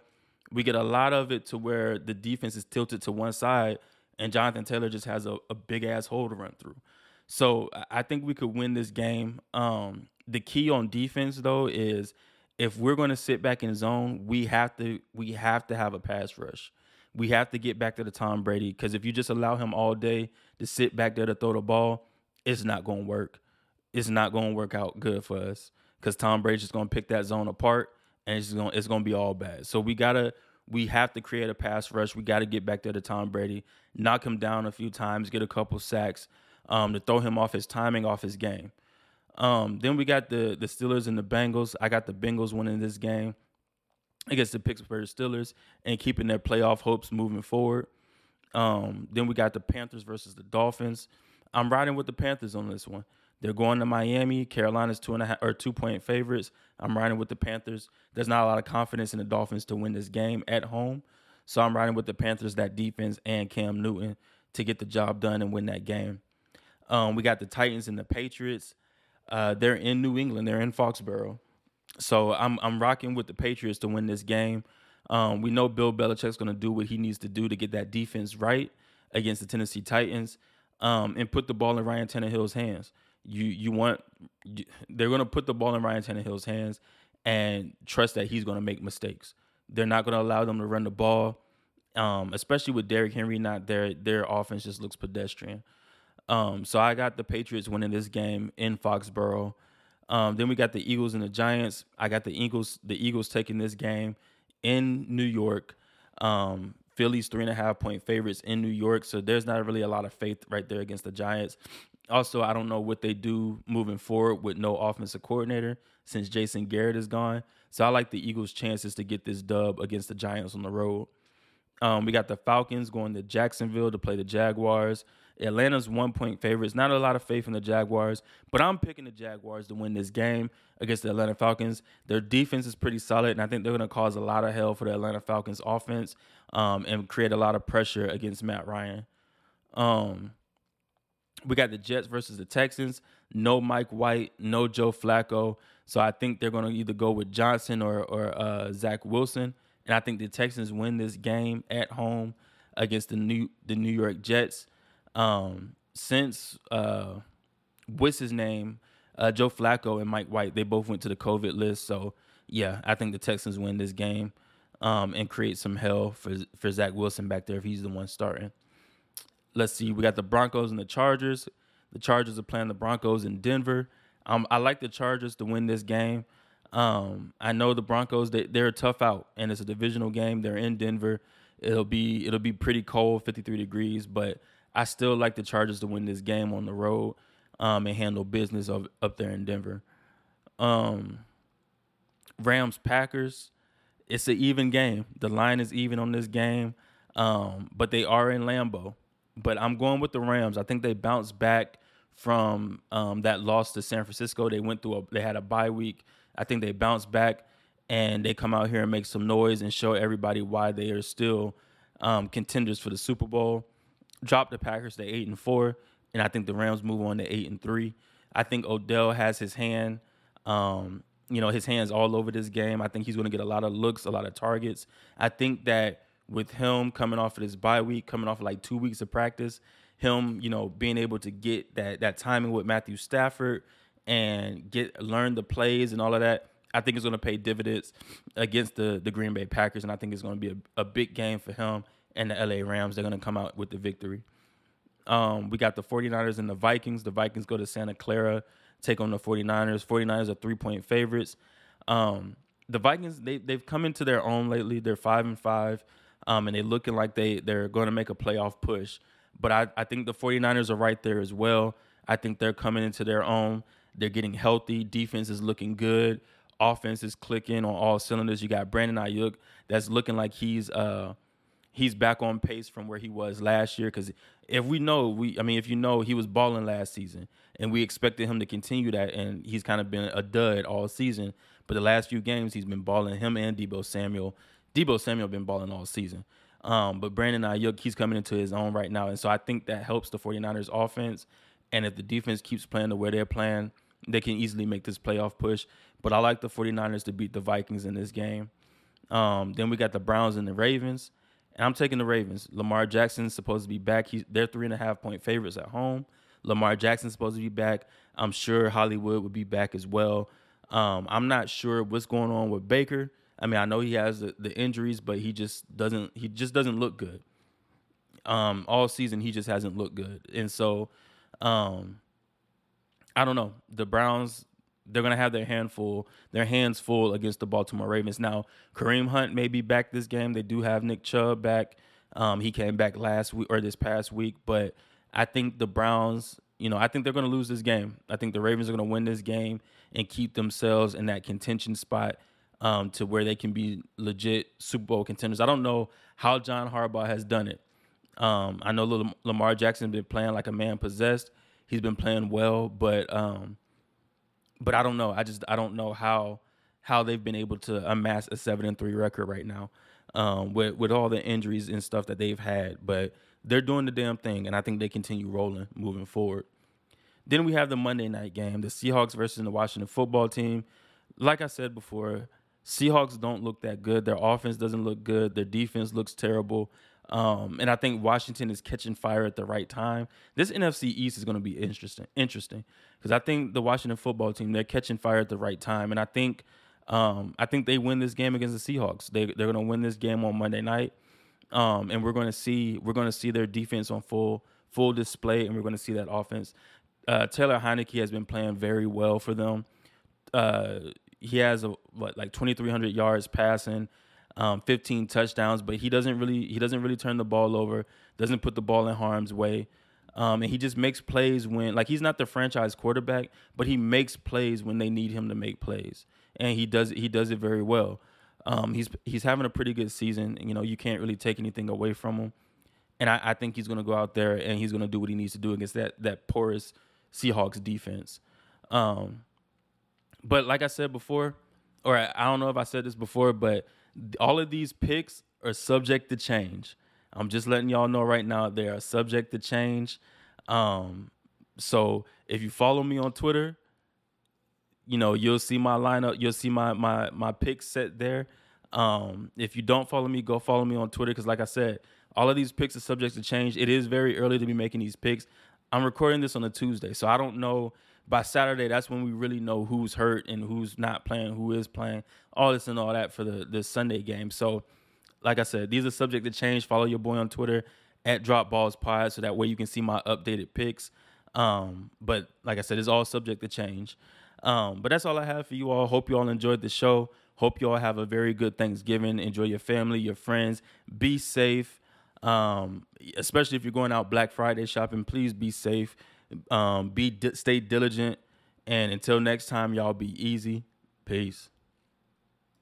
we get a lot of it to where the defense is tilted to one side, and Jonathan Taylor just has a, a big ass hole to run through. So I think we could win this game. Um, the key on defense though is if we're going to sit back in zone, we have to we have to have a pass rush. We have to get back to the Tom Brady because if you just allow him all day to sit back there to throw the ball, it's not going to work. It's not going to work out good for us because Tom Brady's just going to pick that zone apart and it's going it's going to be all bad. So we gotta we have to create a pass rush. We got to get back there to Tom Brady, knock him down a few times, get a couple sacks, um, to throw him off his timing, off his game. Um, then we got the the Steelers and the Bengals. I got the Bengals winning this game against the Pittsburgh Steelers and keeping their playoff hopes moving forward. Um, then we got the Panthers versus the Dolphins. I'm riding with the Panthers on this one. They're going to Miami. Carolina's two and a half or two point favorites. I'm riding with the Panthers. There's not a lot of confidence in the Dolphins to win this game at home. So I'm riding with the Panthers, that defense, and Cam Newton to get the job done and win that game. Um, we got the Titans and the Patriots. Uh, they're in New England. They're in Foxborough. So I'm I'm rocking with the Patriots to win this game. Um, we know Bill Belichick's going to do what he needs to do to get that defense right against the Tennessee Titans um, and put the ball in Ryan Tannehill's hands. You you want you, they're going to put the ball in Ryan Tannehill's hands and trust that he's going to make mistakes. They're not going to allow them to run the ball, um, especially with Derrick Henry not there. Their offense just looks pedestrian. Um, so I got the Patriots winning this game in Foxborough. Um, then we got the Eagles and the Giants. I got the Eagles. The Eagles taking this game in New York. Um, Philly's three and a half point favorites in New York, so there's not really a lot of faith right there against the Giants. Also, I don't know what they do moving forward with no offensive coordinator since Jason Garrett is gone. So I like the Eagles' chances to get this dub against the Giants on the road. Um, we got the Falcons going to Jacksonville to play the Jaguars. Atlanta's one point favorites. Not a lot of faith in the Jaguars, but I'm picking the Jaguars to win this game against the Atlanta Falcons. Their defense is pretty solid, and I think they're going to cause a lot of hell for the Atlanta Falcons offense um, and create a lot of pressure against Matt Ryan. Um, we got the Jets versus the Texans. No Mike White, no Joe Flacco. So I think they're going to either go with Johnson or or uh, Zach Wilson, and I think the Texans win this game at home against the new the New York Jets. Um, since uh, what's his name, uh, Joe Flacco and Mike White, they both went to the COVID list. So yeah, I think the Texans win this game um, and create some hell for for Zach Wilson back there if he's the one starting. Let's see, we got the Broncos and the Chargers. The Chargers are playing the Broncos in Denver. Um, I like the Chargers to win this game. Um, I know the Broncos they, they're tough out, and it's a divisional game. They're in Denver. It'll be it'll be pretty cold, 53 degrees, but I still like the Chargers to win this game on the road um, and handle business of, up there in Denver. Um, Rams Packers, it's an even game. The line is even on this game, um, but they are in Lambeau. But I'm going with the Rams. I think they bounced back from um, that loss to San Francisco. They went through a they had a bye week. I think they bounced back and they come out here and make some noise and show everybody why they are still um, contenders for the Super Bowl dropped the Packers to eight and four, and I think the Rams move on to eight and three. I think Odell has his hand, um, you know, his hands all over this game. I think he's going to get a lot of looks, a lot of targets. I think that with him coming off of this bye week, coming off of like two weeks of practice, him, you know, being able to get that that timing with Matthew Stafford and get learn the plays and all of that. I think it's going to pay dividends against the the Green Bay Packers, and I think it's going to be a, a big game for him and the LA Rams. They're going to come out with the victory. Um, we got the 49ers and the Vikings. The Vikings go to Santa Clara, take on the 49ers. 49ers are three point favorites. Um, the Vikings, they, they've come into their own lately. They're five and five, um, and they're looking like they, they're going to make a playoff push. But I, I think the 49ers are right there as well. I think they're coming into their own. They're getting healthy. Defense is looking good. Offense is clicking on all cylinders. You got Brandon Aiyuk that's looking like he's uh, he's back on pace from where he was last year. Because if we know, we I mean, if you know, he was balling last season, and we expected him to continue that, and he's kind of been a dud all season. But the last few games, he's been balling. Him and Deebo Samuel. Deebo Samuel been balling all season. Um, but Brandon Aiyuk, he's coming into his own right now. And so I think that helps the 49ers offense. And if the defense keeps playing the way they're playing, they can easily make this playoff push. But I like the 49ers to beat the Vikings in this game. Um, then we got the Browns and the Ravens. And I'm taking the Ravens. Lamar Jackson's supposed to be back. He's, they're three and a half point favorites at home. Lamar Jackson's supposed to be back. I'm sure Hollywood would be back as well. Um, I'm not sure what's going on with Baker. I mean, I know he has the, the injuries, but he just doesn't he just doesn't look good. Um, all season he just hasn't looked good. And so um I don't know. The Browns they're gonna have their handful, their hands full against the Baltimore Ravens. Now, Kareem Hunt may be back this game. They do have Nick Chubb back. Um, he came back last week or this past week, but I think the Browns, you know, I think they're gonna lose this game. I think the Ravens are gonna win this game and keep themselves in that contention spot um, to where they can be legit Super Bowl contenders. I don't know how John Harbaugh has done it. Um, I know Lamar Jackson has been playing like a man possessed. He's been playing well, but um, but I don't know. I just I don't know how how they've been able to amass a seven and three record right now um, with with all the injuries and stuff that they've had. But they're doing the damn thing, and I think they continue rolling moving forward. Then we have the Monday night game, the Seahawks versus the Washington football team. Like I said before, Seahawks don't look that good. Their offense doesn't look good. Their defense looks terrible. Um, and I think Washington is catching fire at the right time. This NFC East is going to be interesting, interesting because I think the Washington football team they're catching fire at the right time, and I think um, I think they win this game against the Seahawks. They they're going to win this game on Monday night, um, and we're going to see we're going to see their defense on full full display, and we're going to see that offense. Uh, Taylor Heinicke has been playing very well for them. Uh, he has a what like 2300 yards passing um, 15 touchdowns but he doesn't really he doesn't really turn the ball over doesn't put the ball in harm's way. Um, and he just makes plays when like he's not the franchise quarterback but he makes plays when they need him to make plays. And he does he does it very well. Um, he's he's having a pretty good season you know you can't really take anything away from him. And I, I think he's going to go out there and he's going to do what he needs to do against that that porous Seahawks defense. Um, but like I said before, or I don't know if I said this before, but all of these picks are subject to change. I'm just letting y'all know right now they are subject to change. Um, so if you follow me on Twitter, you know you'll see my lineup. You'll see my my my picks set there. Um, if you don't follow me, go follow me on Twitter because, like I said, all of these picks are subject to change. It is very early to be making these picks. I'm recording this on a Tuesday, so I don't know by Saturday, that's when we really know who's hurt and who's not playing, who is playing, all this and all that for the the Sunday game. So, like I said, these are subject to change. Follow your boy on Twitter at Drop Balls Pod, so that way you can see my updated picks. Um, but like I said, it's all subject to change. Um, but that's all I have for you all. Hope you all enjoyed the show. Hope you all have a very good Thanksgiving. Enjoy your family, your friends. Be safe. Um, especially if you're going out Black Friday shopping, please be safe. Um, be stay diligent, and until next time, y'all be easy. Peace.